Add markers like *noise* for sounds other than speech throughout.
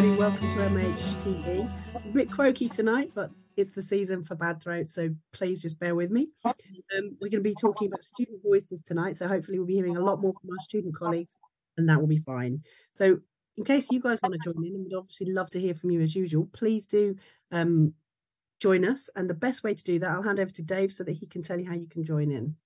Everybody. Welcome to MHTV. A bit croaky tonight, but it's the season for bad throats, so please just bear with me. Um, we're going to be talking about student voices tonight, so hopefully we'll be hearing a lot more from our student colleagues, and that will be fine. So, in case you guys want to join in, and we'd obviously love to hear from you as usual, please do um, join us. And the best way to do that, I'll hand over to Dave so that he can tell you how you can join in.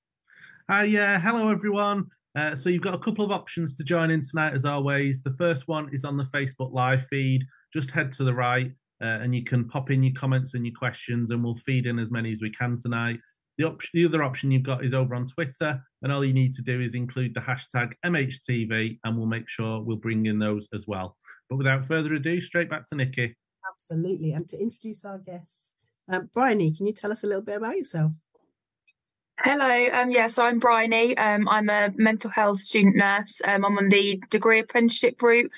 Hi, uh, hello everyone. Uh, so you've got a couple of options to join in tonight, as always. The first one is on the Facebook live feed. Just head to the right, uh, and you can pop in your comments and your questions, and we'll feed in as many as we can tonight. The, op- the other option you've got is over on Twitter, and all you need to do is include the hashtag MHTV, and we'll make sure we'll bring in those as well. But without further ado, straight back to Nicky. Absolutely. And to introduce our guests, um, Bryony, can you tell us a little bit about yourself? Hello, um, yes, yeah, so I'm Bryony. Um, I'm a mental health student nurse. Um, I'm on the degree apprenticeship route.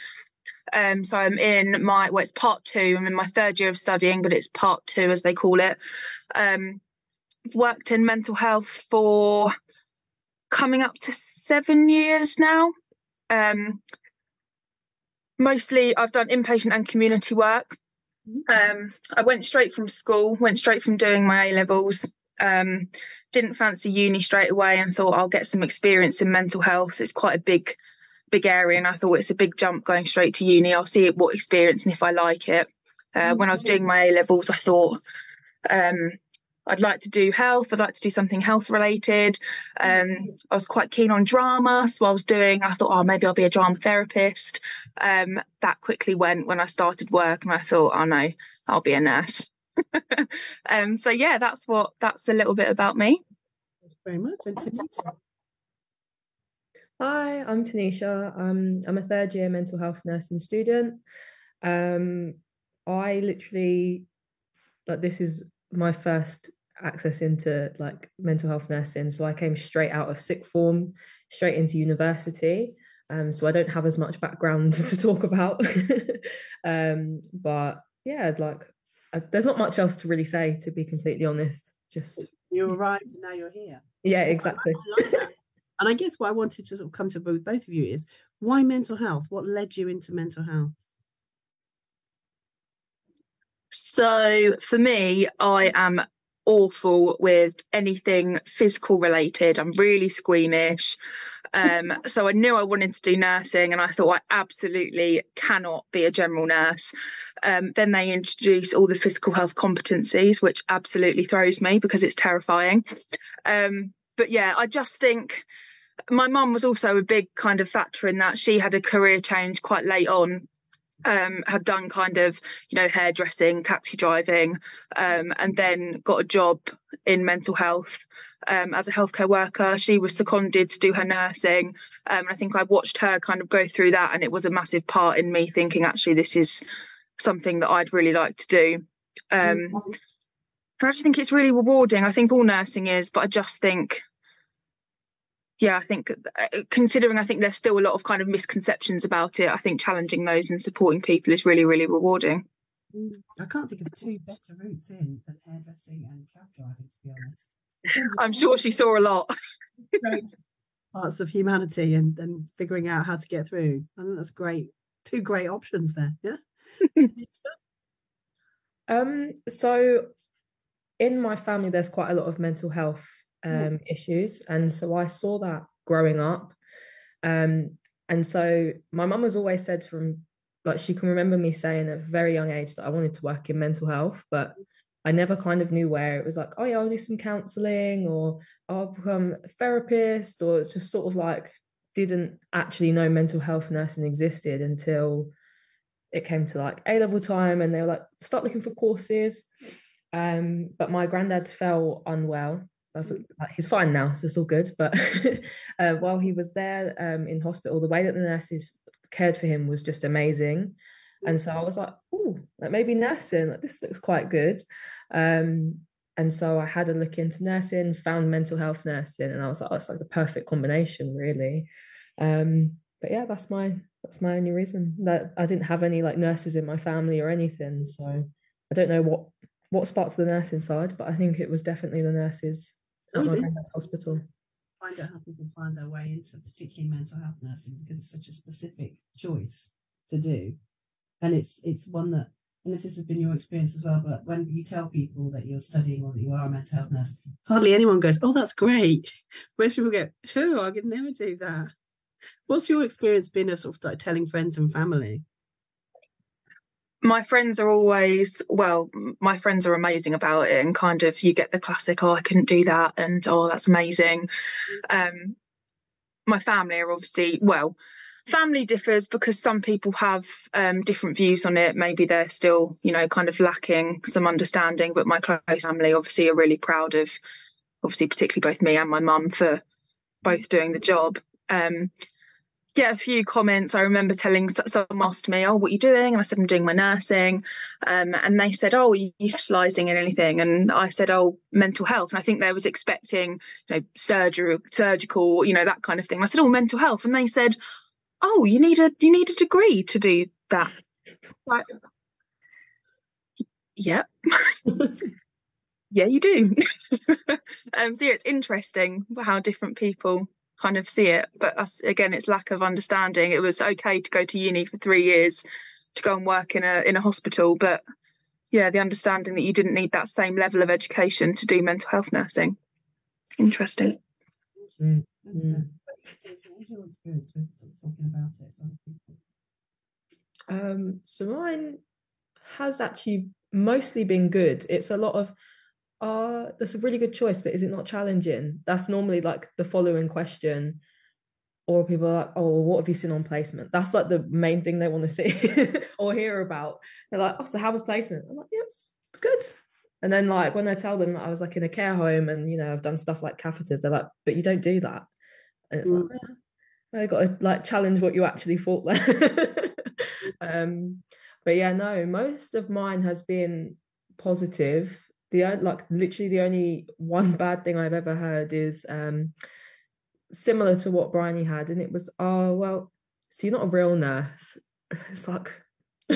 Um, so I'm in my, well, it's part two. I'm in my third year of studying, but it's part two as they call it. Um, worked in mental health for coming up to seven years now. Um, mostly I've done inpatient and community work. Um, I went straight from school, went straight from doing my A levels. Um, didn't fancy uni straight away and thought I'll get some experience in mental health. It's quite a big, big area, and I thought it's a big jump going straight to uni. I'll see what experience and if I like it. Uh, when I was doing my A levels, I thought um, I'd like to do health. I'd like to do something health related. Um, I was quite keen on drama, so I was doing. I thought, oh, maybe I'll be a drama therapist. Um, that quickly went when I started work, and I thought, oh no, I'll be a nurse. Um, so yeah, that's what that's a little bit about me. Thank you very much. And Tanisha. Hi, I'm Tanisha. Um, I'm a third year mental health nursing student. Um, I literally like this is my first access into like mental health nursing. So I came straight out of sixth form, straight into university. Um, so I don't have as much background *laughs* to talk about. *laughs* um, but yeah, like uh, there's not much else to really say, to be completely honest. Just you arrived and now you're here. Yeah, exactly. I, I like and I guess what I wanted to sort of come to with both of you is why mental health? What led you into mental health? So for me, I am awful with anything physical related. I'm really squeamish. Um, *laughs* so I knew I wanted to do nursing and I thought I absolutely cannot be a general nurse. Um, then they introduce all the physical health competencies, which absolutely throws me because it's terrifying. Um, but yeah, I just think my mum was also a big kind of factor in that she had a career change quite late on um, had done kind of, you know, hairdressing, taxi driving, um, and then got a job in mental health um, as a healthcare worker. She was seconded to do her nursing. Um, and I think I watched her kind of go through that, and it was a massive part in me thinking, actually, this is something that I'd really like to do. Um, mm-hmm. I just think it's really rewarding. I think all nursing is, but I just think yeah, I think uh, considering I think there's still a lot of kind of misconceptions about it, I think challenging those and supporting people is really, really rewarding. I can't think of two better routes in than hairdressing and cab driving, to be honest. I'm sure she saw a lot. *laughs* parts of humanity and, and figuring out how to get through. I think that's great. Two great options there. Yeah. *laughs* um, so in my family, there's quite a lot of mental health um, issues. And so I saw that growing up. Um, and so my mum has always said from like she can remember me saying at a very young age that I wanted to work in mental health, but I never kind of knew where it was like, oh yeah, I'll do some counseling or I'll become a therapist, or just sort of like didn't actually know mental health nursing existed until it came to like A level time and they were like, start looking for courses. Um, but my granddad fell unwell he's fine now, so it's all good. But *laughs* uh, while he was there um, in hospital, the way that the nurses cared for him was just amazing. And so I was like, oh, like maybe nursing, like this looks quite good. Um, and so I had a look into nursing, found mental health nursing, and I was like, oh, it's like the perfect combination, really. Um, but yeah, that's my that's my only reason that I didn't have any like nurses in my family or anything. So I don't know what what sparked the nursing side, but I think it was definitely the nurses Oh, granddad's hospital. Find out how people find their way into particularly mental health nursing because it's such a specific choice to do. and it's it's one that and if this has been your experience as well, but when you tell people that you're studying or that you are a mental health nurse, hardly anyone goes, "Oh, that's great." Most people go, "Sure, I could never do that." What's your experience been of sort of like telling friends and family? My friends are always well my friends are amazing about it and kind of you get the classic oh i couldn't do that and oh that's amazing. Um my family are obviously well family differs because some people have um, different views on it. Maybe they're still you know kind of lacking some understanding but my close family obviously are really proud of obviously particularly both me and my mum for both doing the job. Um get a few comments. I remember telling someone asked me, "Oh, what are you doing?" And I said, "I'm doing my nursing." Um, and they said, "Oh, are you specialising in anything?" And I said, "Oh, mental health." And I think they was expecting, you know, surgery, surgical, you know, that kind of thing. I said, "Oh, mental health," and they said, "Oh, you need a you need a degree to do that." Like, yeah. *laughs* yeah, you do. *laughs* um, so yeah, it's interesting how different people kind of see it. But us, again, it's lack of understanding. It was okay to go to uni for three years to go and work in a in a hospital, but yeah, the understanding that you didn't need that same level of education to do mental health nursing. Interesting. Mm. Mm. your experience with talking about it? Um, so mine has actually mostly been good. It's a lot of uh that's a really good choice but is it not challenging? That's normally like the following question. Or people are like oh well, what have you seen on placement? That's like the main thing they want to *laughs* see or hear about. They're like oh so how was placement? I'm like yeah it's, it's good. And then like when i tell them that i was like in a care home and you know i've done stuff like catheters they're like but you don't do that. And it's mm. like i got to like challenge what you actually thought there *laughs* um but yeah no most of mine has been positive the like literally the only one *laughs* bad thing I've ever heard is um similar to what Bryony had, and it was, oh well, so you're not a real nurse. *laughs* It's like *laughs*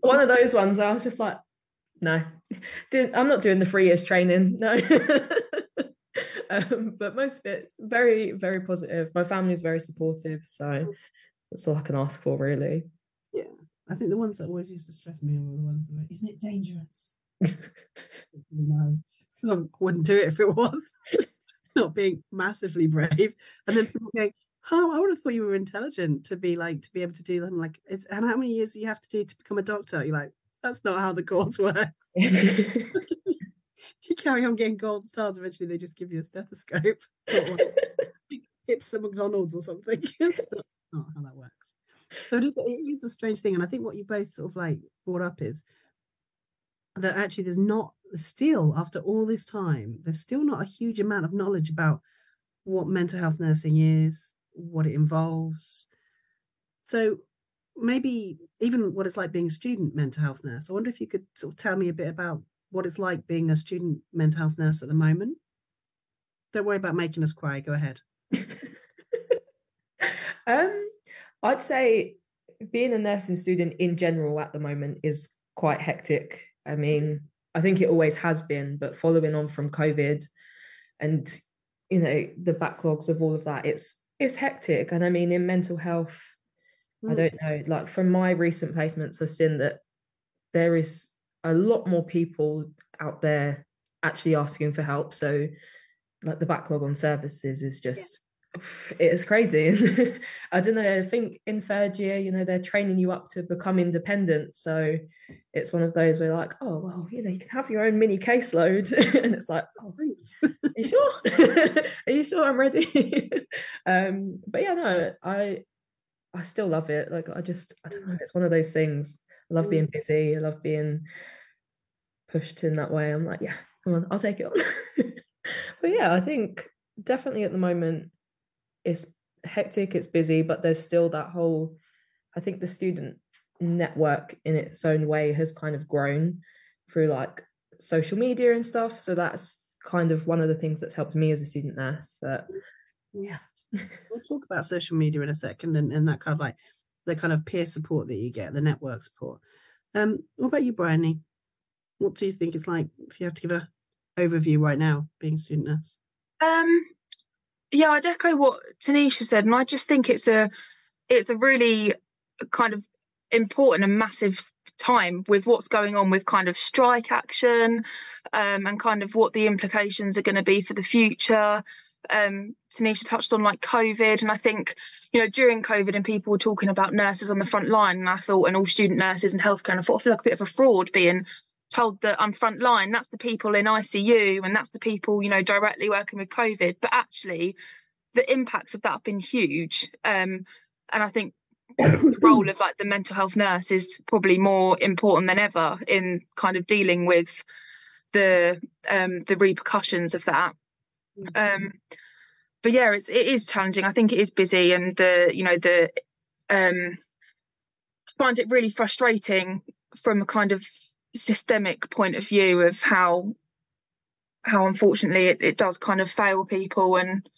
one of those ones. I was just like, no, I'm not doing the three years training. No. um, but most of it very, very positive. My family is very supportive, so that's all I can ask for, really. Yeah, I think the ones that always used to stress me were the ones that, isn't it dangerous? No, because I wouldn't do it if it was *laughs* not being massively brave. And then people going, "Oh, I would have thought you were intelligent to be like to be able to do them." Like, it's and how many years do you have to do to become a doctor? You're like, that's not how the course works. *laughs* you carry on getting gold stars, eventually they just give you a stethoscope. *laughs* Hips the McDonald's or something. not how that works. So it is, it is a strange thing, and I think what you both sort of like brought up is that actually there's not still after all this time there's still not a huge amount of knowledge about what mental health nursing is what it involves. So maybe even what it's like being a student mental health nurse. I wonder if you could sort of tell me a bit about what it's like being a student mental health nurse at the moment. Don't worry about making us cry. Go ahead. *laughs* Um i'd say being a nursing student in general at the moment is quite hectic I mean, I think it always has been, but following on from COVID and you know the backlogs of all of that, it's it's hectic. And I mean, in mental health, mm. I don't know. Like from my recent placements, I've seen that there is a lot more people out there actually asking for help. So, like the backlog on services is just *sighs* it's crazy. *laughs* I don't know. I think in third year, you know, they're training you up to become independent. So it's one of those where like, oh well, you know, you can have your own mini caseload, *laughs* and it's like, oh, thanks. *laughs* Are you sure? Are you sure I'm ready? um, but yeah, no, I I still love it. Like I just, I don't know. It's one of those things. I love being busy. I love being pushed in that way. I'm like, yeah, come on, I'll take it on. but yeah, I think definitely at the moment it's hectic, it's busy, but there's still that whole, I think the student network in its own way has kind of grown through like social media and stuff. So that's kind of one of the things that's helped me as a student nurse. But yeah. *laughs* we'll talk about social media in a second and, and that kind of like the kind of peer support that you get, the network support. Um, what about you, Bryony? What do you think it's like if you have to give a overview right now being a student nurse? Um, yeah, I'd echo what Tanisha said, and I just think it's a it's a really kind of important and massive time with what's going on with kind of strike action um, and kind of what the implications are going to be for the future. Um, Tanisha touched on like COVID, and I think you know during COVID and people were talking about nurses on the front line, and I thought, and all student nurses and healthcare, and I thought I feel like a bit of a fraud being told that I'm front line. That's the people in ICU, and that's the people you know directly working with COVID. But actually, the impacts of that have been huge. Um, and I think the *coughs* role of like the mental health nurse is probably more important than ever in kind of dealing with the um, the repercussions of that. Mm-hmm. Um, but yeah, it's it is challenging. I think it is busy, and the you know the um, I find it really frustrating from a kind of systemic point of view of how how unfortunately it, it does kind of fail people and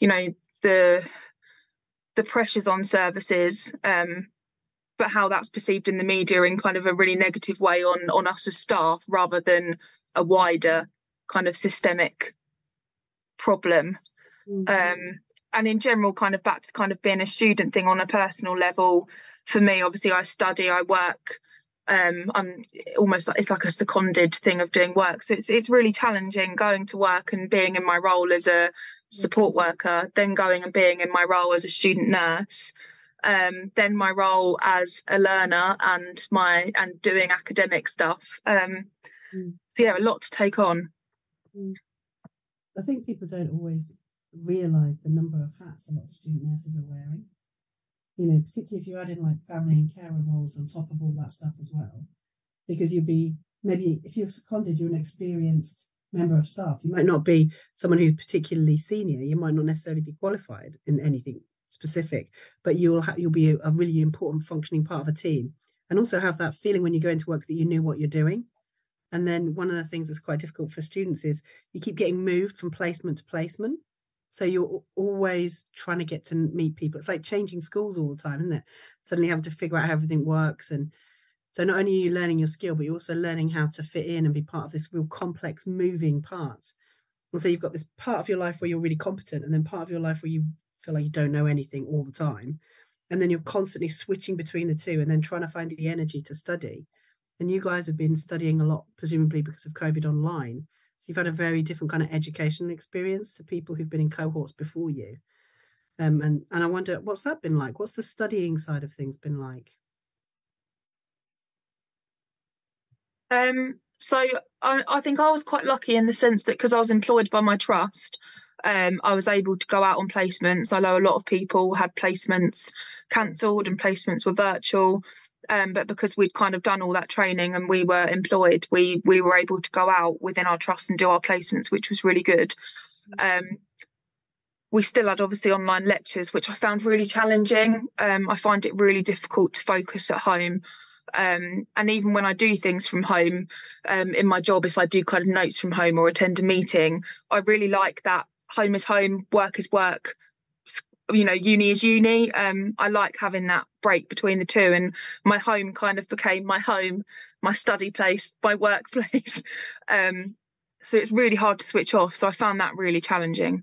you know the the pressures on services um, but how that's perceived in the media in kind of a really negative way on on us as staff rather than a wider kind of systemic problem mm-hmm. um, and in general kind of back to kind of being a student thing on a personal level for me obviously i study i work um, I'm almost like it's like a seconded thing of doing work. So it's it's really challenging going to work and being in my role as a support worker, then going and being in my role as a student nurse, um, then my role as a learner and my and doing academic stuff. Um, mm. So yeah, a lot to take on. Mm. I think people don't always realise the number of hats a lot of student nurses are wearing you know, particularly if you add in like family and carer roles on top of all that stuff as well, because you'd be maybe if you're seconded, you're an experienced member of staff. You might not be someone who's particularly senior. You might not necessarily be qualified in anything specific, but you'll ha- you'll be a, a really important functioning part of a team, and also have that feeling when you go into work that you knew what you're doing. And then one of the things that's quite difficult for students is you keep getting moved from placement to placement. So you're always trying to get to meet people. It's like changing schools all the time, isn't it? Suddenly having to figure out how everything works. And so not only are you learning your skill, but you're also learning how to fit in and be part of this real complex moving parts. And so you've got this part of your life where you're really competent, and then part of your life where you feel like you don't know anything all the time. And then you're constantly switching between the two and then trying to find the energy to study. And you guys have been studying a lot, presumably because of COVID online. So you've had a very different kind of educational experience to people who've been in cohorts before you. Um, and and I wonder what's that been like? What's the studying side of things been like? Um, so I, I think I was quite lucky in the sense that because I was employed by my trust, um, I was able to go out on placements. I know a lot of people had placements cancelled and placements were virtual. Um, but because we'd kind of done all that training and we were employed, we we were able to go out within our trust and do our placements, which was really good. Um, we still had obviously online lectures, which I found really challenging. Um, I find it really difficult to focus at home. Um, and even when I do things from home um, in my job, if I do kind of notes from home or attend a meeting, I really like that home is home, work is work you know uni is uni. Um i like having that break between the two and my home kind of became my home my study place my *laughs* workplace. Um so it's really hard to switch off. So i found that really challenging.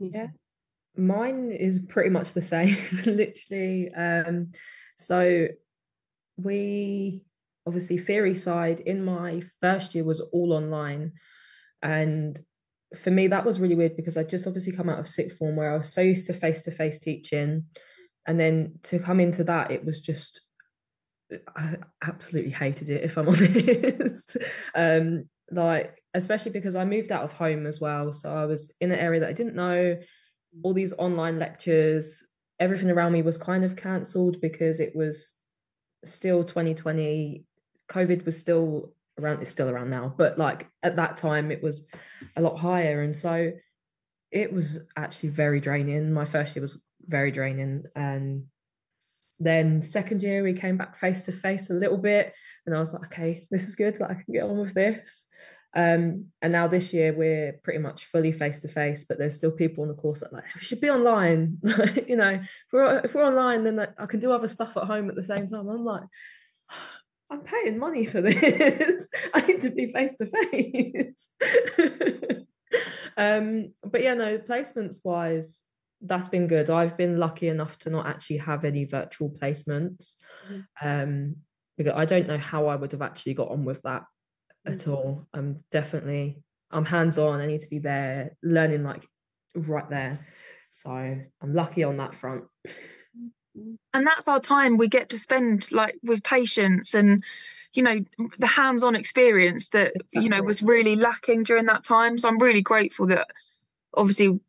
Yeah. Mine is pretty much the same *laughs* literally. Um so we obviously theory side in my first year was all online and for me that was really weird because I just obviously come out of sixth form where I was so used to face to face teaching, and then to come into that it was just I absolutely hated it if I'm *laughs* honest. um, like especially because I moved out of home as well, so I was in an area that I didn't know. All these online lectures, everything around me was kind of cancelled because it was still 2020. COVID was still around it's still around now but like at that time it was a lot higher. And so it was actually very draining. My first year was very draining. And then second year we came back face to face a little bit and i was like okay this is good. Like i can get on with this. Um, and now this year we're pretty much fully face to face but there's still people on the course that like we should be online. *laughs* You know if we're, if we're online then i can do other stuff at home at the same time. I'm like I'm paying money for this. *laughs* I need to be face to face. *laughs* Um, but yeah, no, placements wise, that's been good. I've been lucky enough to not actually have any virtual placements. Mhm. Um, because I don't know how I would have actually got on with that at Mhm. all. I'm definitely I'm hands on. I need to be there, learning like right there. So I'm lucky on that front. *laughs* and that's our time we get to spend like with patients and you know the hands-on experience that you know was really lacking during that time so i'm really grateful that obviously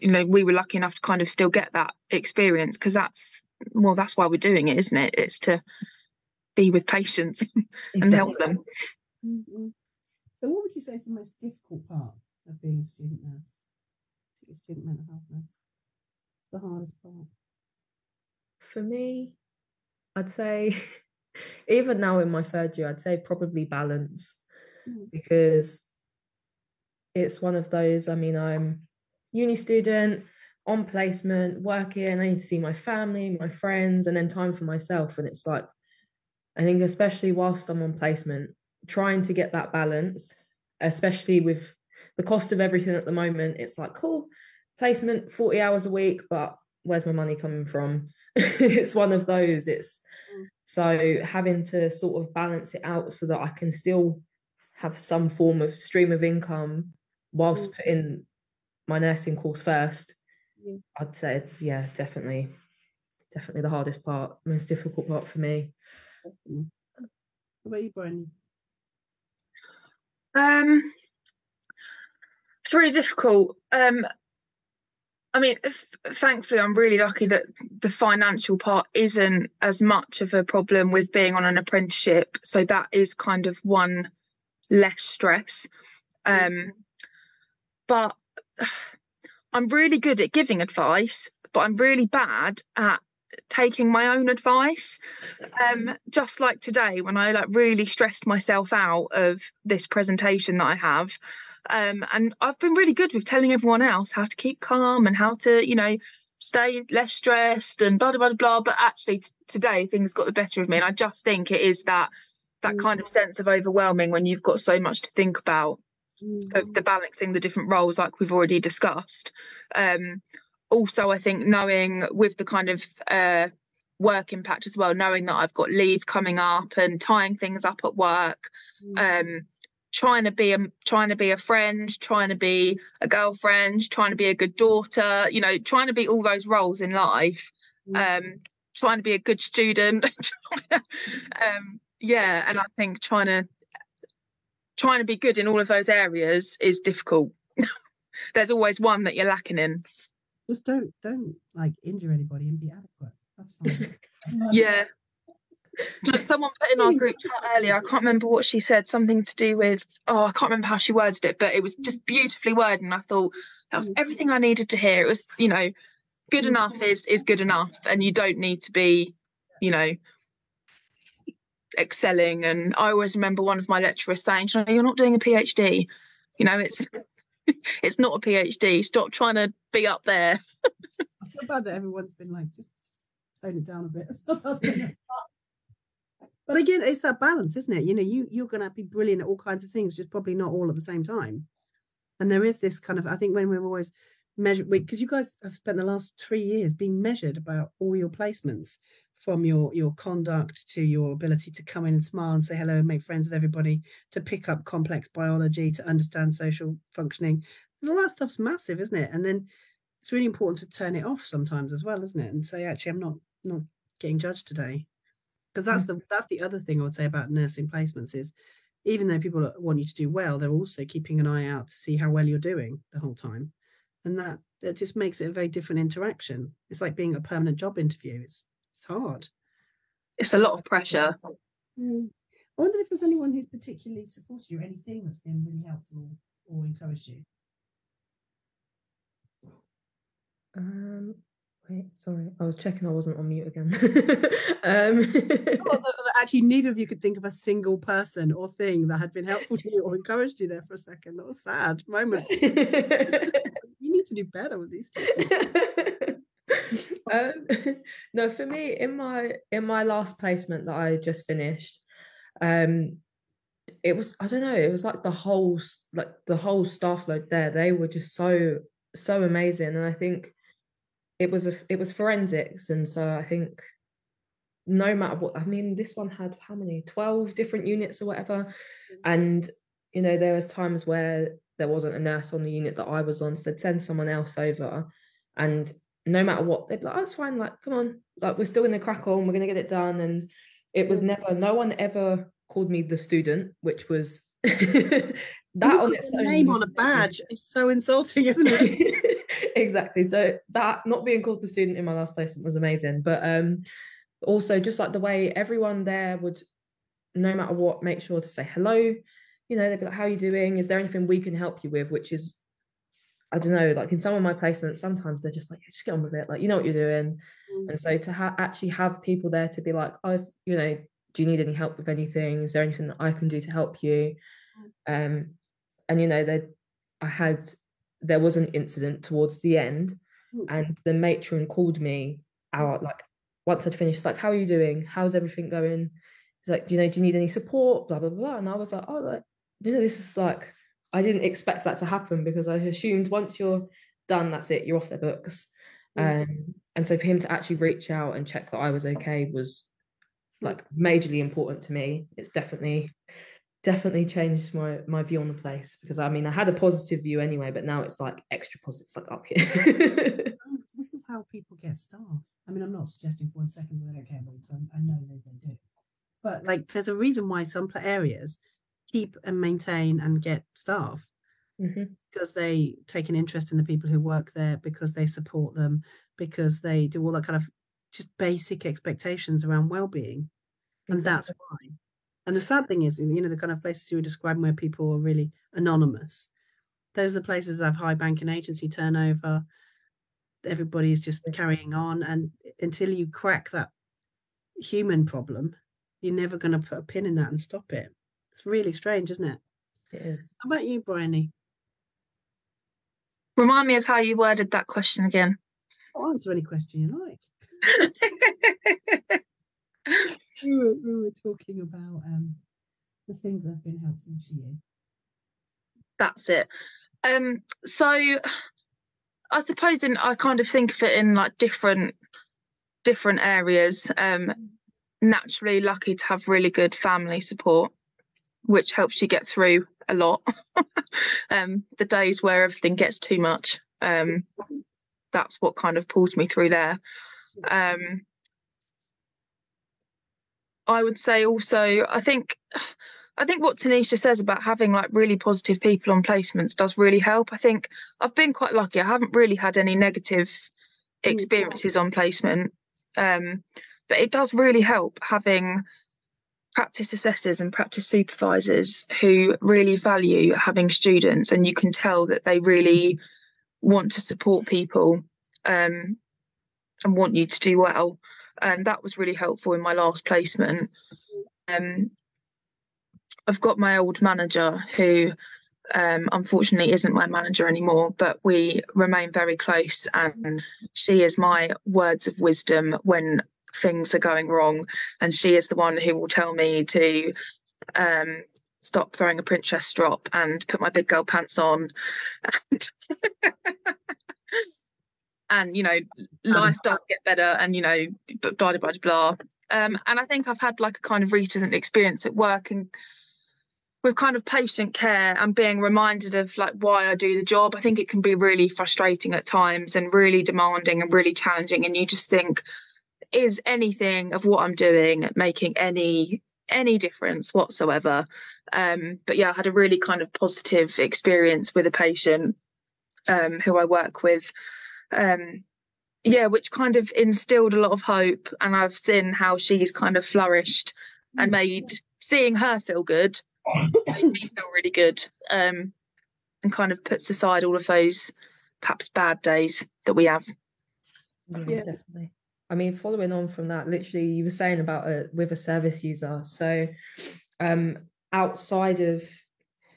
you know we were lucky enough to kind of still get that experience because that's well that's why we're doing it isn't it it's to be with patients *laughs* and help them Mhm. So, what would you say is the most difficult part of being a student nurse? A student mental health nurse. The hardest part. For me, I'd say *laughs* even now in my third year, I'd say probably balance Mm. because it's one of those. I mean, I'm uni student on placement, working. I need to see my family, my friends, and then time for myself. And it's like, I think, especially whilst I'm on placement, trying to get that balance, especially with the cost of everything at the moment, it's like, cool, placement 40 hours a week, but where's my money coming from? *laughs* it's one of those. It's Mm. so having to sort of balance it out so that I can still have some form of stream of income whilst Mm. putting my nursing course first. Yeah. I'd say it's yeah, definitely, definitely the hardest part, most difficult part for me. Definitely. What about you, Brian? Um, it's really difficult. Um, I mean, th- thankfully, I'm really lucky that the financial part isn't as much of a problem with being on an apprenticeship. So that is kind of one less stress. Um, but *sighs* I'm really good at giving advice, but I'm really bad at taking my own advice. Um, just like today, when I like really stressed myself out of this presentation that I have. Um, and I've been really good with telling everyone else how to keep calm and how to, you know, stay less stressed and blah blah blah blah. But actually, t- today things got the better of me, and I just think it is that that Mm. kind of sense of overwhelming when you've got so much to think about Mm. of the balancing the different roles like we've already discussed um also i think knowing with the kind of uh work impact as well knowing that i've got leave coming up and tying things up at work Mm. um trying to be a trying to be a friend trying to be a girlfriend trying to be a good daughter you know trying to be all those roles in life Mm. um trying to be a good student *laughs* um yeah and i think trying to trying to be good in all of those areas is difficult *laughs* there's always one that you're lacking in Just don't don't like injure anybody and be adequate. That's fine. *laughs* yeah like someone put in our group chat earlier i can't remember what she said something to do with oh i can't remember how she worded it but it was just beautifully worded and i thought that was mm. everything i needed to hear. It was you know good mm. enough is is good enough and you don't need to be you know excelling. And i always remember one of my lecturers saying "You know, you're not doing a phd you know it's *laughs* it's not a phd stop trying to be up there. I feel bad that everyone's been like, just, just tone it down a bit. *laughs* *laughs* but again, it's that balance, isn't it? You know, you you're going to be brilliant at all kinds of things, just probably not all at the same time. And there is this kind of, I think, when we're always measured, because you guys have spent the last three years being measured about all your placements, from your your conduct to your ability to come in and smile and say hello and make friends with everybody, to pick up complex biology, to understand social functioning. All that stuff's massive, isn't it? And then it's really important to turn it off sometimes as well, isn't it? And say, actually, I'm not not getting judged today, because that's the that's the other thing I would say about nursing placements is, even though people want you to do well, they're also keeping an eye out to see how well you're doing the whole time, and that that just makes it a very different interaction. It's like being a permanent job interview. It's it's hard. it's a lot of pressure Mm. I wonder if there's anyone who's particularly supported you, anything that's been really helpful or encouraged you. Um, wait, sorry, I was checking I wasn't on mute again. *laughs* um, Well, that- that actually, neither of you could think of a single person or thing that had been helpful to you or encouraged you there for a second. That was sad moment. *laughs* You need to do better with these two. *laughs* um, no, for me, in my in my last placement that I just finished, um, it was I don't know, it was like the whole like the whole staff load there. They were just so so amazing, and I think it was a it was forensics, and so I think no matter what, I mean, this one had how many twelve different units or whatever, mm. and you know there was times where there wasn't a nurse on the unit that I was on, so they'd send someone else over, and no matter what, they'd be like, oh, "That's fine, like come on, like we're still in the crack on, we're gonna get it done," and it was mm. never, no one ever called me the student, which was *laughs* that on its own name on a badge is so insulting, isn't it? *laughs* *laughs* exactly. So that not being called the student in my last placement was amazing. But um also just like the way everyone there would no matter what make sure to say hello you know they'd be like how are you doing is there anything we can help you with which is i don't know like in some of my placements sometimes they're just like just get on with it like you know what you're doing mm. and so to ha- actually have people there to be like oh you know do you need any help with anything is there anything that i can do to help you mm. um and you know they i had there was an incident towards the end mm. and the matron called me out like once I'd finished, like, how are you doing? How's everything going? He's like, do you know, do you need any support? Blah, blah, blah. And I was like, oh, like, you know, this is like, I didn't expect that to happen because I assumed once you're done, that's it, you're off their books. Mm. Um, and so for him to actually reach out and check that I was okay was like majorly important to me. It's definitely definitely changed my my view on the place because I mean I had a positive view anyway, but now it's like extra positive. It's like up here. *laughs* this is how people get staff. I mean, I'm not suggesting for one second that they don't care about it, I, I know that they do. But like, there's a reason why some areas keep and maintain and get staff mm-hmm. because they take an interest in the people who work there, because they support them, because they do all that kind of just basic expectations around well-being, and that's why. And the sad thing is, you know, the kind of places you were describing where people are really anonymous. Those are the places that have high bank and agency turnover. Everybody's just carrying on and until you crack that human problem you're never going to put a pin in that and stop it. It's really strange isn't it? It is. How about you Bryony? Remind me of how you worded that question again. I'll answer any question you like *laughs* we, were, we were talking about um the things that have been helpful to you that's it um so I suppose in I kind of think of it in like different different areas. Um, naturally lucky to have really good family support, which helps you get through a lot. *laughs* um, the days where everything gets too much. Um, that's what kind of pulls me through there. Um, I would say also, I think I think what Tanisha says about having like really positive people on placements does really help. I think I've been quite lucky. I haven't really had any negative mm, experiences on placement. Um, but it does really help having practice assessors and practice supervisors who really value having students and you can tell that they really want to support people um, and want you to do well. And that was really helpful in my last placement. Um, I've got my old manager who um, unfortunately isn't my manager anymore, but we remain very close. And she is my words of wisdom when things are going wrong. And she is the one who will tell me to um, stop throwing a princess drop and put my big girl pants on. And, *laughs* and you know, life does get better and, you know, blah, blah, blah, blah. Um, and I think I've had like a kind of recent experience at work and with kind of patient care and being reminded of like why I do the job, I think it can be really frustrating at times and really demanding and really challenging. And you just think, is anything of what I'm doing making any any difference whatsoever? Um, but yeah, I had a really kind of positive experience with a patient um, who I work with. Um, yeah, which kind of instilled a lot of hope, and I've seen how she's kind of flourished and mm. made seeing her feel good made me feel really good um, and kind of puts aside all of those perhaps bad days that we have. Yeah, yeah. definitely. I mean, following on from that, literally, you were saying about a with a service user. So, um, outside of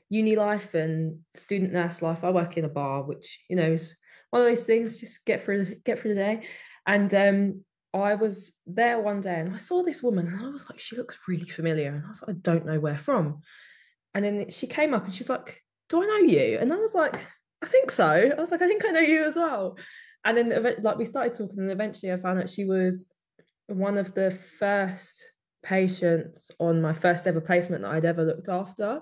uni life and student nurse life, I work in a bar, which you know is one of those things. Just get through get through the day, and um, I was there one day and I saw this woman and I was like, she looks really familiar. And I was like, I don't know where from. And then she came up and she's like, Do I know you? And I was like, I think so. I was like, I think I know you as well. and then like we started talking and eventually i found out she was one of the first patients on my first ever placement that i'd ever looked after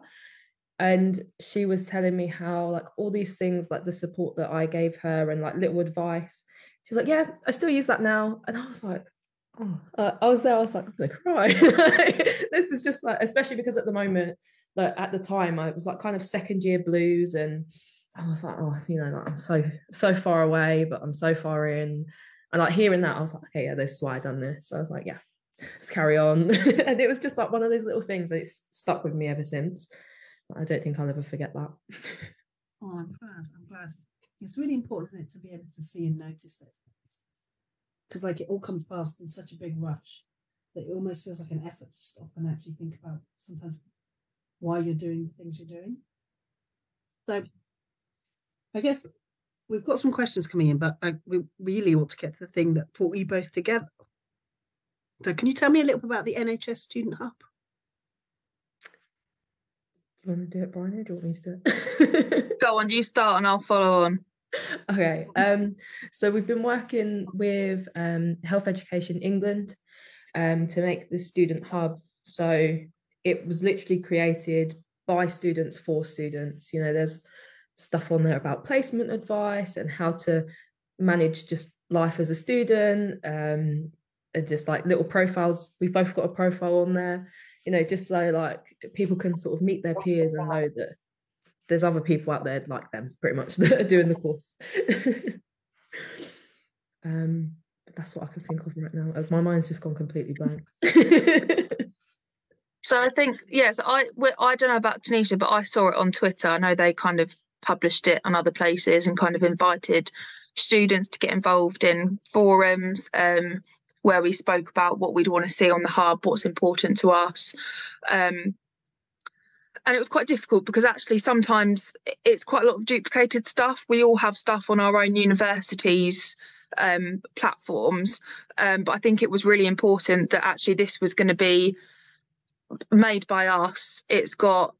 and she was telling me how like all these things like the support that i gave her and like little advice she's like yeah i still use that now and i was like oh uh, i was there i was like i'm gonna cry *laughs* this is just like especially because at the moment like at the time i was like kind of second year blues and I was like, oh, you know, like I'm so so far away, but I'm so far in. And like hearing that, I was like, okay, yeah, this is why I done this. So I was like, yeah, let's carry on. *laughs* and it was just like one of those little things that stuck with me ever since. I don't think I'll ever forget that. *laughs* oh, I'm glad. I'm glad. It's really important, isn't it, to be able to see and notice those things. Because like it all comes past in such a big rush that it almost feels like an effort to stop and actually think about sometimes why you're doing the things you're doing. So I guess we've got some questions coming in, but I, we really ought to get to the thing that brought you both together. So, can you tell me a little bit about the NHS Student Hub? Do you want to do it, Brian, or do you want me to do it? *laughs* Go on, you start and I'll follow on. Okay. Um, so we've been working with um, Health Education England um, to make the student hub. So it was literally created by students for students. You know, there's stuff on there about placement advice and how to manage just life as a student um, and just like little profiles we've both got a profile on there you know just so like people can sort of meet their peers and know that there's other people out there like them pretty much *laughs* that are doing the course. *laughs* Um that's what i can think of right now. My mind's just gone completely blank. *laughs* So i think yes i i don't know about Tanisha, but i saw it on twitter. I know they kind of published it on other places and kind of invited students to get involved in forums um, where we spoke about what we'd want to see on the hub, what's important to us. Um, and it was quite difficult because actually sometimes it's quite a lot of duplicated stuff. We all have stuff on our own universities um, platforms, um, but I think it was really important that actually this was going to be made by us. It's got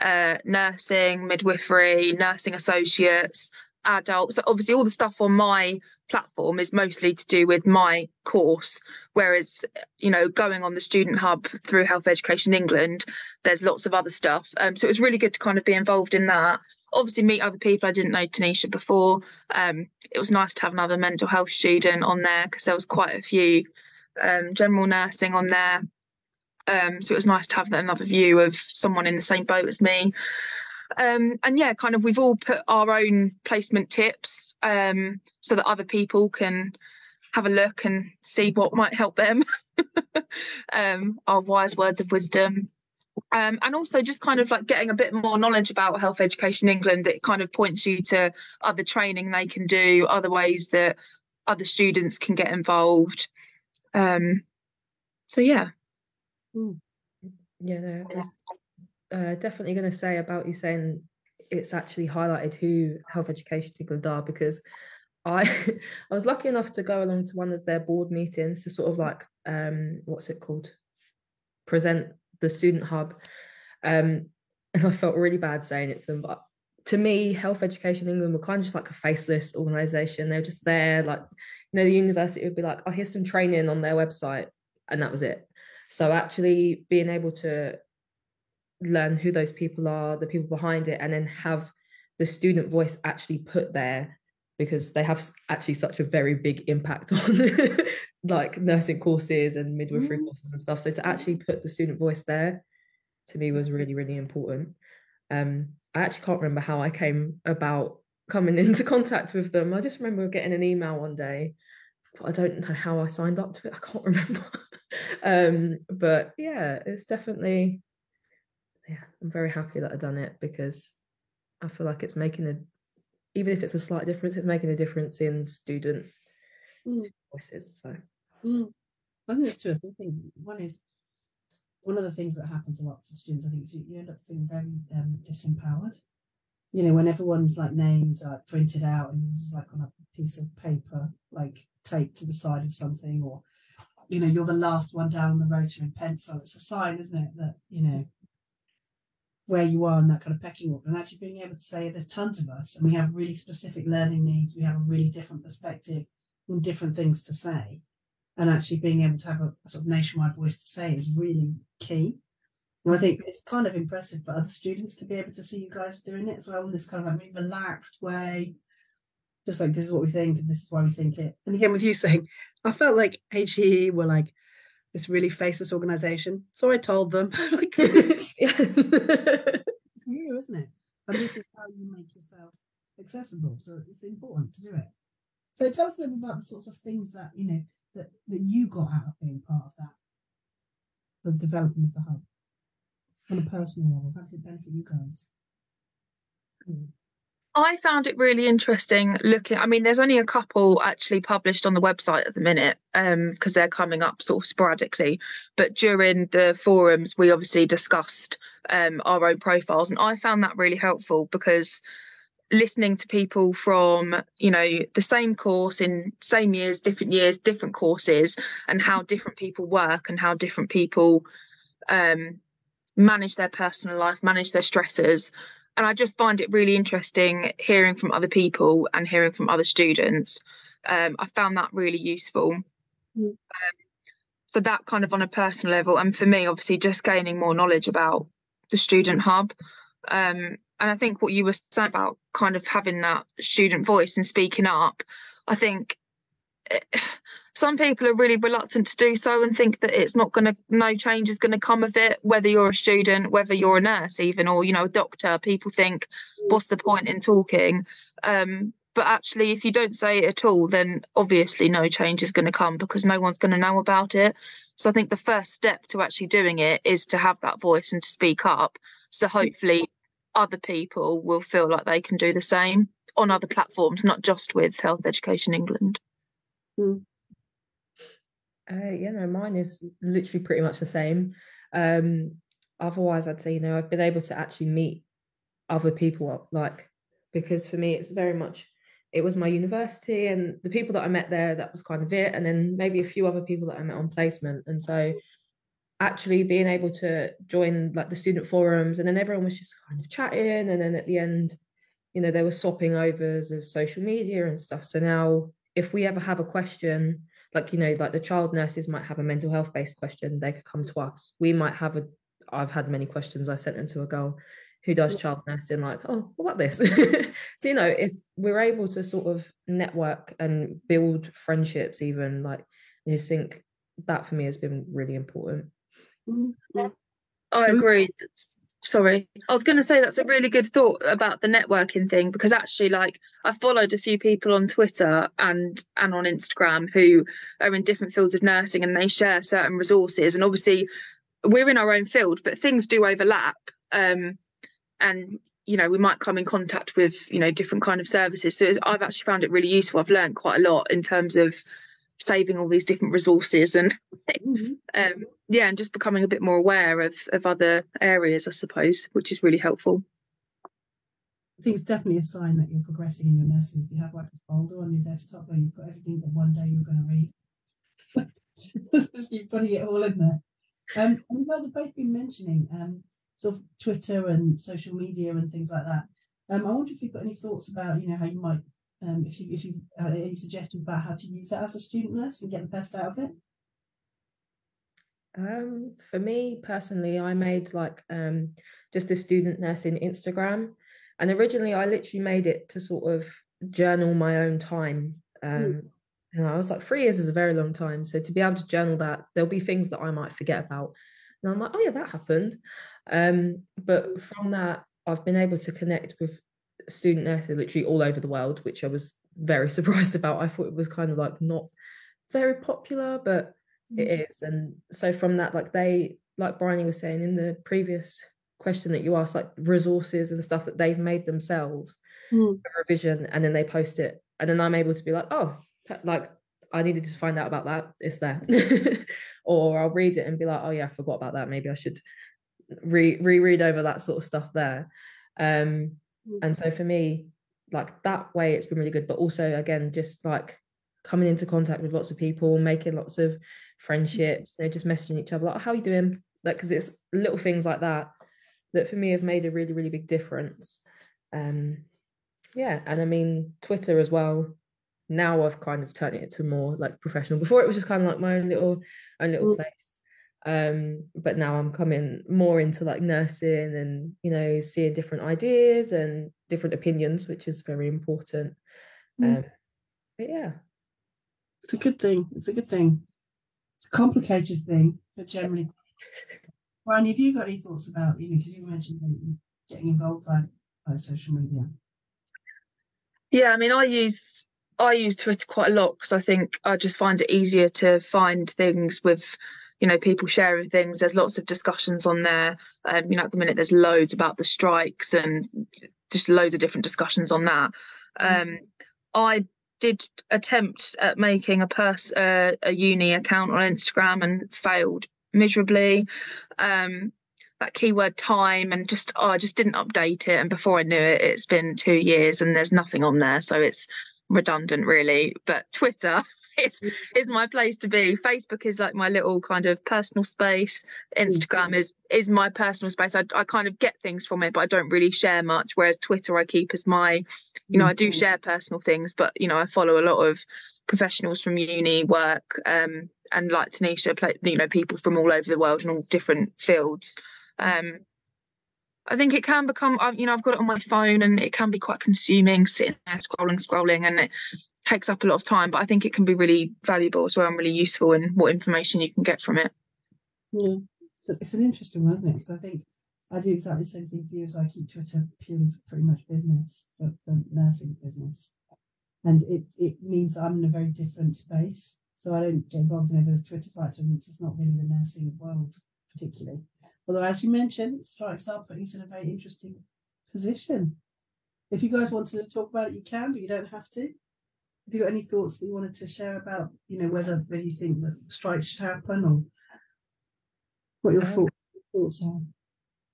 uh, nursing, midwifery, nursing associates, adults. So obviously, all the stuff on my platform is mostly to do with my course. Whereas, you know, going on the student hub through Health Education England, there's lots of other stuff. Um, so it was really good to kind of be involved in that. Obviously, meet other people. I didn't know Tanisha before. Um, it was nice to have another mental health student on there because there was quite a few um, general nursing on there. Um, so it was nice to have another view of someone in the same boat as me. Um, and yeah, kind of we've all put our own placement tips um, so that other people can have a look and see what might help them. *laughs* um, our wise words of wisdom. Um, and also just kind of like getting a bit more knowledge about health education england it kind of points you to other training they can do other ways that other students can get involved um, so yeah Mm. Yeah, no, I was uh, definitely going to say about you saying it's actually highlighted who Health Education England are because I *laughs* I was lucky enough to go along to one of their board meetings to sort of like um what's it called? Present the student hub um *laughs* and I felt really bad saying it to them but to me Health Education England were kind of just like a faceless organization. They're just there like you know the university would be like oh here's some training on their website and that was it. So actually being able to learn who those people are, the people behind it, and then have the student voice actually put there because they have actually such a very big impact *laughs* on like nursing courses and midwifery mm. courses and stuff. So to actually put the student voice there to me was really, really important. Um, I actually can't remember how I came about coming *laughs* into contact with them. I just remember getting an email one day but I don't know how I signed up to it. I can't *laughs* remember. um, but yeah, it's definitely yeah, I'm very happy that I've done it because I feel like it's making a even if it's a slight difference, it's making a difference in student mm. voices. So mm. I think there's two or three things. One is one of the things that happens a lot for students, I think, is you, you end up feeling very um, disempowered. You know, when everyone's like names are printed out and it's like on a piece of paper, like taped to the side of something or you know you're the last one down on the rota in pencil it's a sign isn't it that you know where you are in that kind of pecking order. And actually being able to say there's tons of us and we have really specific learning needs we have a really different perspective and different things to say. And actually being able to have a, a sort of nationwide voice to say is really key. And I think it's kind of impressive for other students to be able to see you guys doing it as well in this kind of like relaxed way. Just like this is what we think and this is why we think it. And again with you saying I felt like HEE were like this really faceless organization. So I told them, *laughs* like, *laughs* *laughs* yeah, isn't it? And this is how you make yourself accessible. So it's important to do it. So tell us a little bit about the sorts of things that you know that that you got out of being part of that, the development of the hub on a personal level. How did it benefit you guys? Hmm. I found it really interesting looking. I mean, there's only a couple actually published on the website at the minute because um, they're coming up sort of sporadically. But during the forums, we obviously discussed um, our own profiles, and I found that really helpful because listening to people from you know the same course in same years different years different courses and how different people work and how different people um, manage their personal life manage their stressors and I just find it really interesting hearing from other people and hearing from other students. Um, I found that really useful. Mm. Um, so that kind of on a personal level, and for me, obviously, just gaining more knowledge about the student hub. Um, and I think what you were saying about kind of having that student voice and speaking up, I think *sighs* some people are really reluctant to do so and think that it's not going to no change is going to come of it whether you're a student whether you're a nurse even or you know a doctor. People think what's the point in talking? Um, but actually if you don't say it at all then obviously no change is going to come because no one's going to know about it. So i think the first step to actually doing it is to have that voice and to speak up. So hopefully other people will feel like they can do the same on other platforms not just with health education england Mm. Uh, yeah, no, mine is literally pretty much the same. Um, otherwise, I'd say, you know, I've been able to actually meet other people, like, because for me, it's very much, it was my university and the people that I met there, that was kind of it. And then maybe a few other people that I met on placement. And so, actually being able to join like the student forums and then everyone was just kind of chatting and then at the end you know there were swapping overs of social media and stuff so now if we ever have a question, like, you know, like the child nurses might have a mental health based question, they could come to us. We might have a, I've had many questions. I've sent them to a girl who does child nursing, like, oh, what about this? *laughs* so, you know, if we're able to sort of network and build friendships, even like, I just think that for me has been really important. Mm-hmm. I agree sorry. I was going to say that's a really good thought about the networking thing because actually like i followed a few people on twitter and and on instagram who are in different fields of nursing and they share certain resources and obviously we're in our own field but things do overlap um and you know we might come in contact with you know different kind of services. So i've actually found it really useful. I've learned quite a lot in terms of saving all these different resources and mm-hmm. um, yeah and just becoming a bit more aware of of other areas i suppose which is really helpful I think it's definitely a sign that you're progressing in your nursing. If you have like a folder on your desktop where you put everything that one day you're going to read, *laughs* you're putting it all in there. Um, and you guys have both been mentioning um, sort of Twitter and social media and things like that. Um, I wonder if you've got any thoughts about, you know, how you might um, if you if you had any suggestions about how to use that as a student nurse and get the best out of it? Um, for me personally, I made like um, just a student nurse in Instagram, and originally I literally made it to sort of journal my own time. Um, mm. And I was like, three years is a very long time. So to be able to journal that, there'll be things that I might forget about. And I'm like, oh yeah, that happened. Um, but from that, I've been able to connect with student nurses literally all over the world, which I was very *laughs* surprised about. I thought it was kind of like not very popular, but it mm. is. And so from that, like they, like Bryony was saying in the previous question that you asked, like resources and stuff that they've made themselves mm. for revision, and then they post it, and then I'm able to be like, oh, like I needed to find out about that. It's there, *laughs* or I'll read it and be like, oh yeah, I forgot about that. Maybe I should re reread over that sort of stuff there. Um, and so for me like that way it's been really good but also again just like coming into contact with lots of people making lots of friendships you know just messaging each other like how are you doing? Like because it's little things like that that for me have made a really really big difference. Um yeah and i mean twitter as well now i've kind of turned it to more like professional. Before it was just kind of like my own little own little mm. place um but now i'm coming more into like nursing and you know seeing different ideas and different opinions which is very important. Mm. um but yeah. It's a good thing it's a good thing. It's a complicated thing but generally *laughs* Bryony, have you got any thoughts about you know because you mentioned getting involved by, by social media. Yeah i mean i use I use Twitter quite a lot because I think I just find it easier to find things with, you know, people sharing things. There's lots of discussions on there. Um, you know, at the minute there's loads about the strikes and just loads of different discussions on that. Mm. Um, I did attempt at making a pers- uh, a uni account on Instagram and failed miserably. Um, that keyword time and just oh, I just didn't update it. And before I knew it, it's been two years and there's nothing on there. So it's redundant really but twitter *laughs* is is my place to be. Facebook is like my little kind of personal space. Instagram is is my personal space. I, I kind of get things from it but i don't really share much whereas twitter i keep as my you know i do share personal things but you know i follow a lot of professionals from uni work um and like tanisha play you know people from all over the world in all different fields. Um I think it can become, you know, I've got it on my phone and it can be quite consuming, sitting there scrolling, scrolling, and it takes up a lot of time. But I think it can be really valuable as well and really useful in what information you can get from it. Yeah, so it's an interesting one, isn't it? Because I think I do exactly the same thing for you. So I keep Twitter purely for pretty much business, for, for nursing business. And it, it means I'm in a very different space. So I don't get involved in any of those Twitter fights anything. It's not really the nursing world, particularly. Although, as you mentioned, strikes are putting us in a very interesting position. If you guys wanted to talk about it, you can, but you don't have to. Have you got any thoughts that you wanted to share about, you know, whether whether you think that strikes should happen or what your um, thoughts are?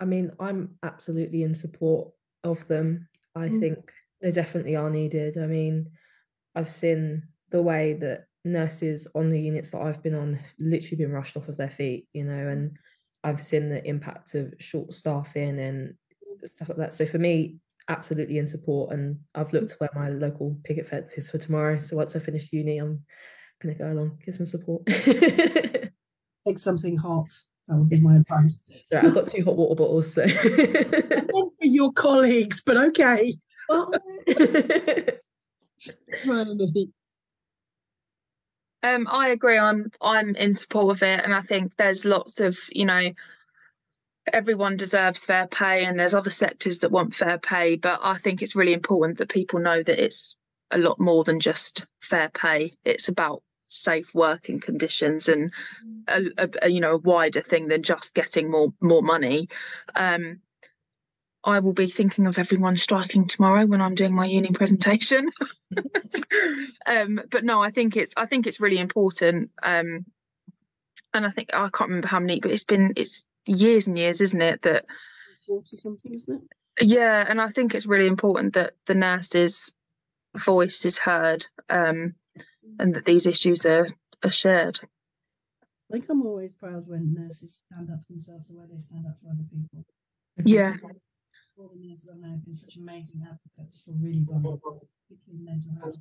I mean, I'm absolutely in support of them. I mm. think they definitely are needed. I mean, I've seen the way that nurses on the units that I've been on literally been rushed off of their feet, you know, and I've seen the impact of short staffing and stuff like that. So for me, absolutely in support. And I've looked where my local picket fence is for tomorrow. So once I finish uni, I'm going to go along, give some support. *laughs* Take something hot. That would be my advice. So I've got two hot water bottles. So *laughs* for your colleagues, but okay. *laughs* Um, I agree. I'm I'm in support of it, and I think there's lots of you know everyone deserves fair pay, and there's other sectors that want fair pay. But I think it's really important that people know that it's a lot more than just fair pay. It's about safe working conditions and a, a, a you know a wider thing than just getting more more money. Um, I will be thinking of everyone striking tomorrow when I'm doing my uni presentation. *laughs* um, but no, I think it's I think it's really important. Um, and I think I can't remember how many, but it's been it's years and years, isn't it? That forty something, isn't it? Yeah, and I think it's really important that the nurses' voice is heard, um, and that these issues are are shared. I think I'm always proud when nurses stand up for themselves the way they stand up for other people. Yeah, all the nurses I know have been such amazing advocates for really vulnerable in mental health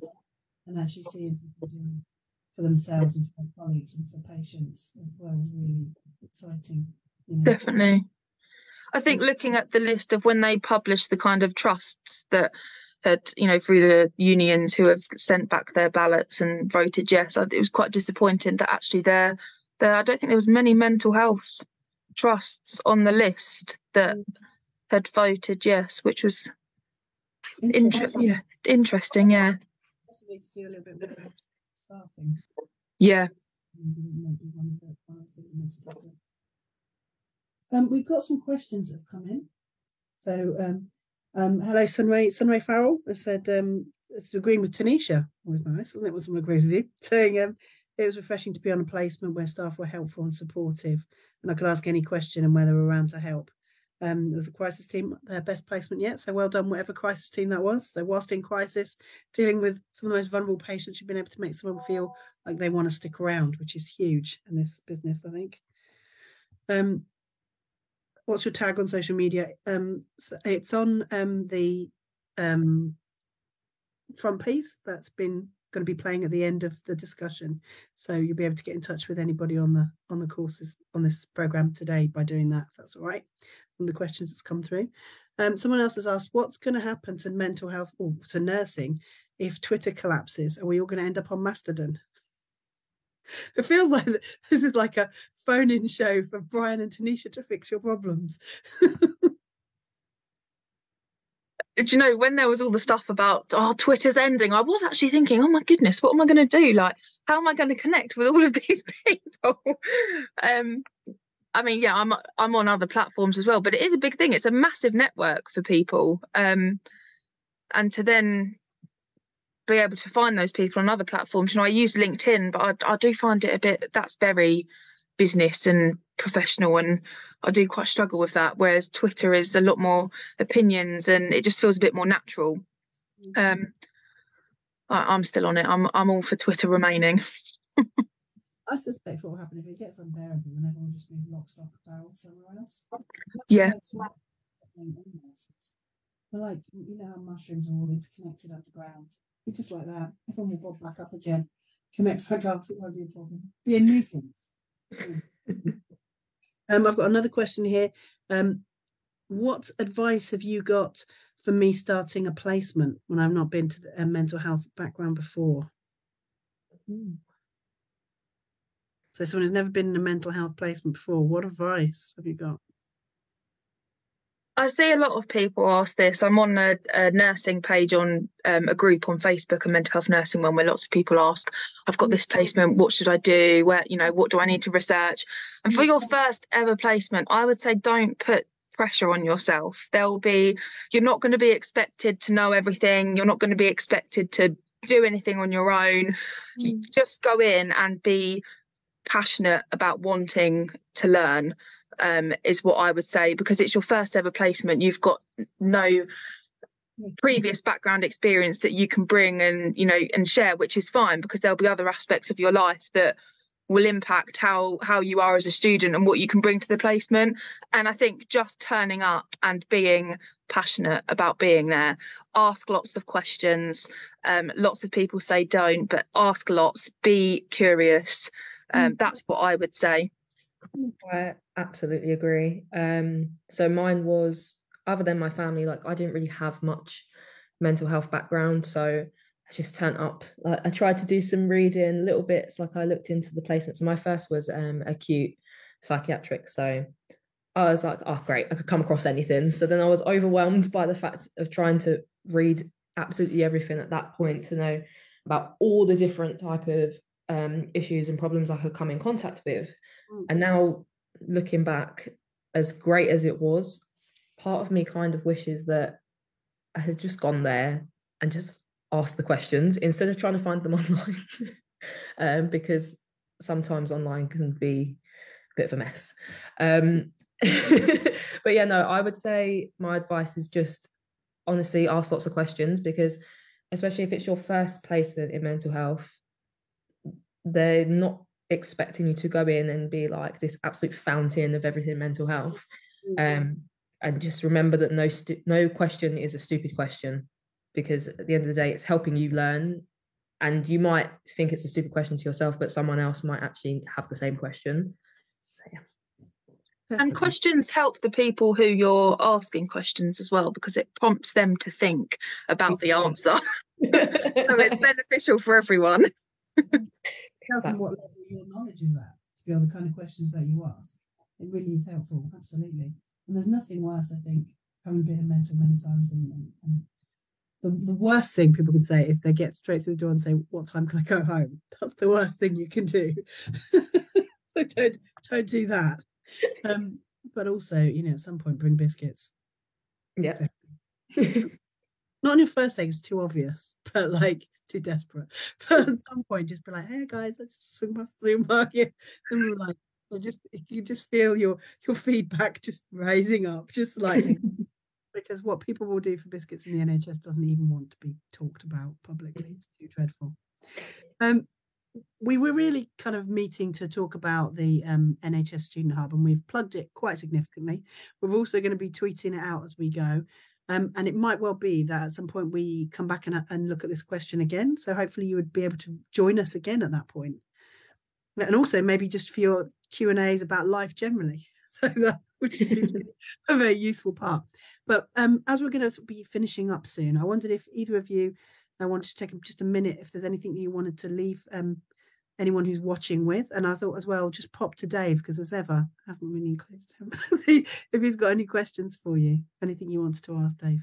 and actually seeing people doing for themselves and for their colleagues and for patients as well is really exciting. Know? Definitely. I think looking at the list of when they published the kind of trusts that had, you know, through the unions who have sent back their ballots and voted yes, it was quite disappointing that actually there, there, I don't think there was many mental health trusts on the list that mm had voted yes, which was interesting. yeah, interesting. Yeah. Yeah. Um, we've got some questions that have come in. So, um, um, hello, Sunray, Sunray Farrell has said, um, it's agreeing with Tanisha. Always nice, isn't it, when someone agrees with you? *laughs* Saying um, it was refreshing to be on a placement where staff were helpful and supportive, and I could ask any question and where they were around to help. Um, it was a crisis team, their best placement yet. So well done, whatever crisis team that was. So whilst in crisis, dealing with some of the most vulnerable patients, you've been able to make someone feel like they want to stick around, which is huge in this business, I think. Um, what's your tag on social media? Um, it's on um the um front piece that's been going to be playing at the end of the discussion. So you'll be able to get in touch with anybody on the on the courses on this program today by doing that. If that's all right. From the questions that's come through. Um, someone else has asked, what's going to happen to mental health or to nursing if Twitter collapses? Are we all going to end up on Mastodon? It feels like *laughs* this is like a phone-in show for Bryony and Tanisha to fix your problems. do you know when there was all the stuff about oh twitter's ending i was actually thinking oh my goodness what am i going to do? Like how am i going to connect with all of *laughs* these people? Um i mean yeah i'm i'm on other platforms as well but it is a big thing. It's a massive network for people. Um and to then be able to find those people on other platforms. You know i use linkedin but i, I do find it a bit that's very business and professional and I do quite struggle with that whereas Twitter is a lot more opinions and it just feels a bit more natural. Mm-hmm. um I, am still on it. I'm I'm all for Twitter remaining. *laughs* I suspect what will happen if it gets unbearable then everyone just move lock stock barrel somewhere else. Yeah. But like you know how mushrooms are all interconnected underground just like that everyone will bob back up again connect back up it won't be a problem be a nuisance *laughs* um, I've got another question here. Um, what advice have you got for me starting a placement when I've not been to the, a mental health background before? So someone who's never been in a mental health placement before, what advice have you got? I see a lot of people ask this. I'm on a, a nursing page on um, a group on Facebook, a mental health nursing one, where lots of people ask, "I've got this placement. What should I do? Where you know, what do I need to research?" And for your first ever placement, I would say don't put pressure on yourself. There'll be you're not going to be expected to know everything. You're not going to be expected to do anything on your own. Mm. Just go in and be passionate about wanting to learn um, is what I would say because it's your first ever placement. You've got no previous background experience that you can bring and you know and share, which is fine because there'll be other aspects of your life that will impact how how you are as a student and what you can bring to the placement and i think just turning up and being passionate about being there ask lots of questions um, lots of people say don't but ask lots be curious um, mm. that's what i would say I absolutely agree. Um, so mine was other than my family, like I didn't really have much mental health background, so I just turned up. Like, I tried to do some reading, little bits. Like I looked into the placements. So my first was um, acute psychiatric, so I was like, oh great, I could come across anything. So then I was overwhelmed by the fact of trying to read absolutely everything at that point to know about all the different type of um, issues and problems I could come in contact with. Mm. And now looking back, as great as it was, part of me kind of wishes that I had just gone there and just asked the questions instead of trying to find them *laughs* online. um, because sometimes online can be a bit of a mess. Um, *laughs* but yeah, no, I would say my advice is just honestly ask lots of questions because especially if it's your first placement in mental health, they're not expecting you to go in and be like this absolute fountain of everything mental health mm-hmm. um, and just remember that no stu- no question is a stupid question because at the end of the day it's helping you learn and you might think it's a stupid question to yourself but someone else might actually have the same question. So yeah. And questions help the people who you're asking questions as well because it prompts them to think about the answer. *laughs* So it's beneficial for everyone *laughs* tells them what level your knowledge is at to be on the kind of questions that you ask. It really is helpful, absolutely. And there's nothing worse, I think, having been a mentor many times and, and, and the, the worst thing people can say is they get straight through the door and say, What time can I go home? *laughs* That's the worst thing you can do. *laughs* so don't don't do that. Um, but also, you know, at some point bring biscuits. Yeah. *laughs* not on your first date, it's too obvious, *laughs* but like it's too desperate. *laughs* But at some point, just be like, "Hey guys, I just swing past the supermarket," *laughs* and we're like, I just you just feel your your feedback just rising up, just like because what people will do for biscuits in the NHS doesn't even want to be talked about publicly. It's too dreadful. Um, we were really kind of meeting to talk about the um, NHS Student Hub, and we've plugged it quite significantly. We're also going to be tweeting it out as we go. Um, and it might well be that at some point we come back and, and look at this question again. So hopefully you would be able to join us again at that point. And also maybe just for your Q and A's about life generally. *laughs* So that which is *laughs* a very useful part. But um, as we're going to be finishing up soon, I wondered if either of you I wanted to take just a minute if there's anything that you wanted to leave um, anyone who's watching with. And I thought as well, just pop to Dave because as ever, I haven't really included him. *laughs* if he's got any questions for you, anything you want to ask Dave.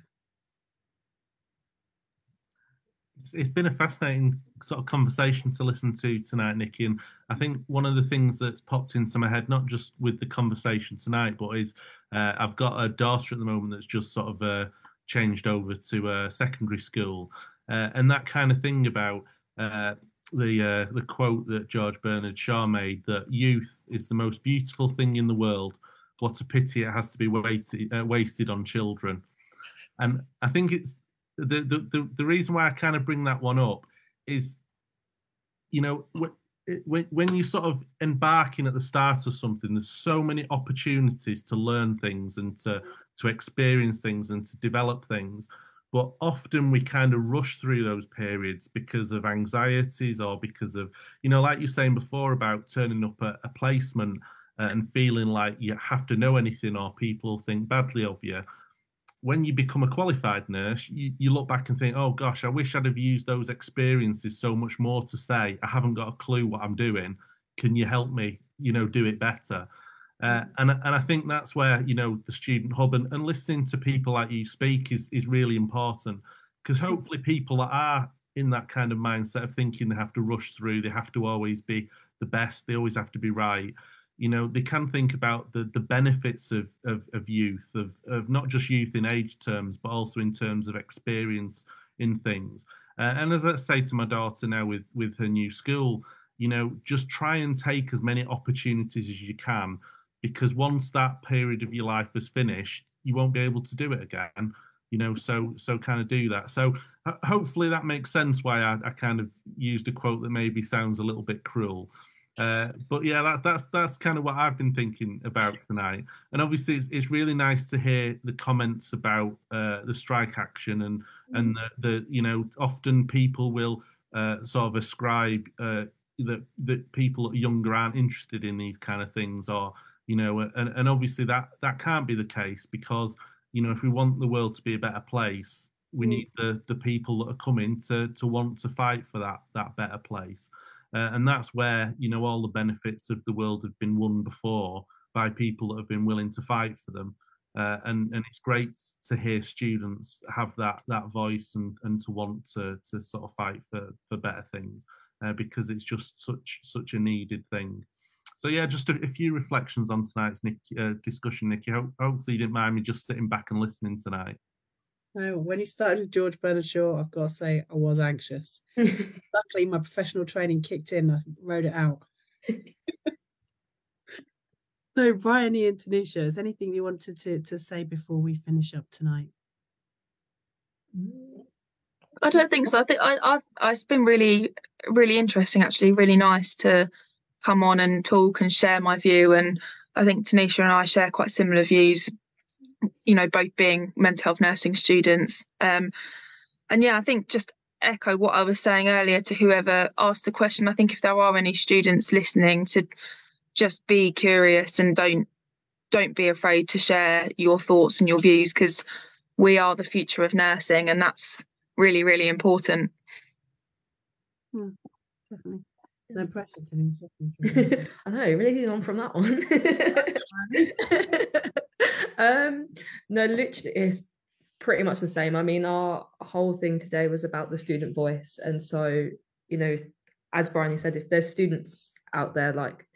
It's, it's been a fascinating sort of conversation to listen to tonight, Nicky. And I think one of the things that's popped into my head, not just with the conversation tonight, but is uh, I've got a daughter at the moment that's just sort of uh, changed over to a secondary school, uh, and that kind of thing about uh, the uh, the quote that George Bernard Shaw made that youth is the most beautiful thing in the world. What a pity it has to be wasted, uh, wasted on children. And I think it's the, the the the reason why I kind of bring that one up is, you know, when when you sort of embarking at the start of something, there's so many opportunities to learn things and to to experience things and to develop things but often we kind of rush through those periods because of anxieties or because of you know like you're saying before about turning up at a placement and feeling like you have to know anything or people think badly of you. When you become a qualified nurse you, you look back and think oh gosh i wish i'd have used those experiences so much more to say. I haven't got a clue what i'm doing. Can you help me you know do it better uh, and and I think that's where you know the student hub and, and listening to people like you speak is is really important because mm. hopefully people that are in that kind of mindset of thinking they have to rush through, they have to always be the best, they always have to be right. You know, they can think about the the benefits of of, of youth, of of not just youth in age terms, but also in terms of experience in things. Uh, and as I say to my daughter now with with her new school, you know, just try and take as many opportunities as you can because once that period of your life is finished, you won't be able to do it again. You know, so so kind of do that. So hopefully that makes sense why I, I kind of used a quote that maybe sounds a little bit cruel. Uh, but yeah, that, that's that's kind of what I've been thinking about tonight. And obviously, it's, it's really nice to hear the comments about uh, the strike action and mm. and the, the, you know often people will uh, sort of ascribe uh, that that people younger aren't interested in these kind of things or you know and, and obviously that that can't be the case because you know if we want the world to be a better place we mm. need the the people that are coming to to want to fight for that that better place. Uh, and that's where you know all the benefits of the world have been won before by people that have been willing to fight for them. Uh, and and it's great to hear students have that that voice and and to want to to sort of fight for for better things uh, because it's just such such a needed thing so yeah, just a, a few reflections on tonight's Nick, uh, discussion, Nicky. Ho- hopefully, you didn't mind me just sitting back and listening tonight. No, when you started with George Bernard Shaw, I've got to say I was anxious. *laughs* Luckily, my professional training kicked in. I wrote it out. *laughs* so, Bryony, and Tanisha, is anything you wanted to, to say before we finish up tonight? I don't think so. I think I, I've it's been really, really interesting. Actually, really nice to come on and talk and share my view. And I think Tanisha and I share quite similar views, you know, both being mental health nursing students. Um, and yeah, I think just echo what I was saying earlier to whoever asked the question. I think if there are any students listening to just be curious and don't don't be afraid to share your thoughts and your views because we are the future of nursing and that's really really important hmm, definitely no pressure to him. *laughs* I know, really on from that one. *laughs* um, no, literally, it's pretty much the same. I mean, our whole thing today was about the student voice, and so you know, as Bryony said, if there's students out there, like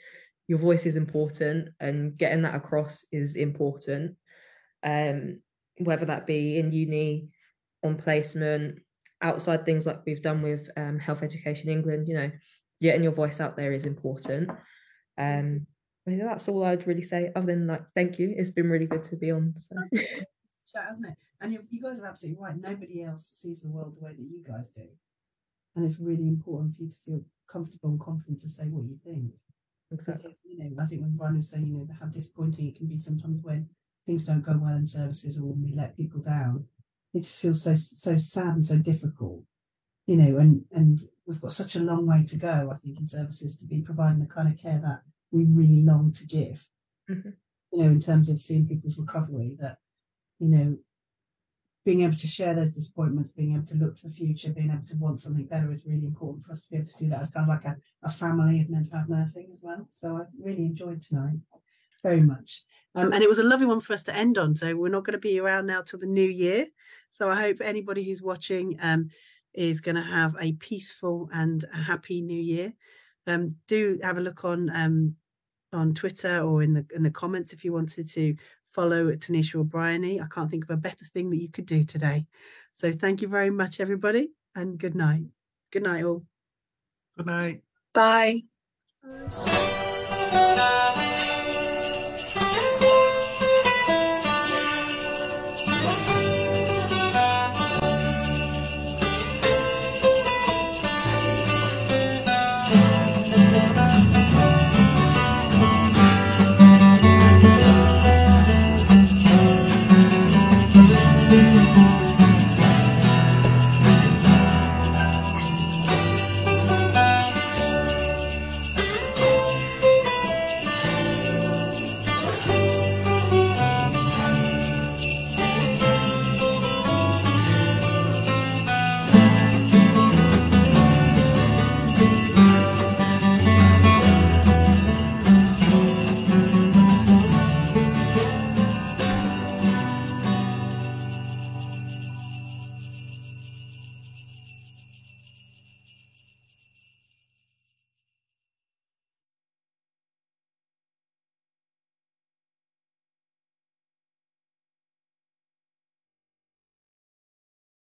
your voice is important, and getting that across is important. Um, whether that be in uni, on placement, outside things like we've done with um, Health Education England, you know, getting your voice out there is important. Um, but that's all I'd really say. Other than like, thank you. It's been really good to be on. So. chat, isn't it? And you, you guys are absolutely right. Nobody else sees the world the way that you guys do, and it's really important for you to feel comfortable and confident to say what you think. Exactly. Because, you know, I think when Bryony was saying, you know, how disappointing it can be sometimes when things don't go well in services or when we let people down. It just feels so so sad and so difficult. You know, and and we've got such a long way to go, I think, in services to be providing the kind of care that we really long to give. Mhm. You know, in terms of seeing people's recovery, that, you know, being able to share those disappointments, being able to look to the future, being able to want something better is really important for us to be able to do that as kind of like a, a family of mental health nursing as well. So I really enjoyed tonight very much. Um, and it was a lovely one for us to end on. So we're not going to be around now till the new year. So I hope anybody who's watching um, is going to have a peaceful and a happy new year. Um, do have a look on um, on Twitter or in the in the comments if you wanted to follow Tanisha or Bryony. I can't think of a better thing that you could do today. So thank you very much, everybody, and good night. Good night, all. Good night. Bye. Bye.